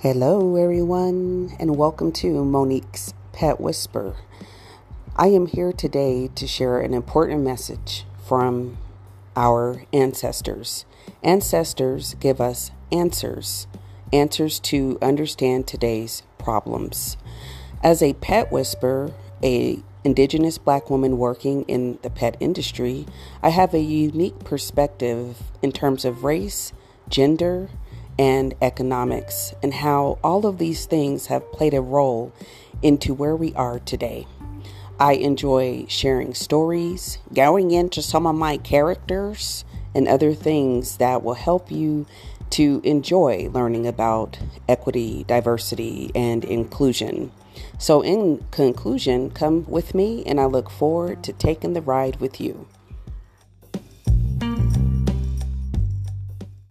Hello, everyone, and welcome to Monique's Pet Whisper. I am here today to share an important message from our ancestors. Ancestors give us answers, answers to understand today's problems. As a pet whisperer, a indigenous black woman working in the pet industry, I have a unique perspective in terms of race, gender, and economics, and how all of these things have played a role into where we are today. I enjoy sharing stories, going into some of my characters, and other things that will help you to enjoy learning about equity, diversity, and inclusion. So, in conclusion, come with me, and I look forward to taking the ride with you.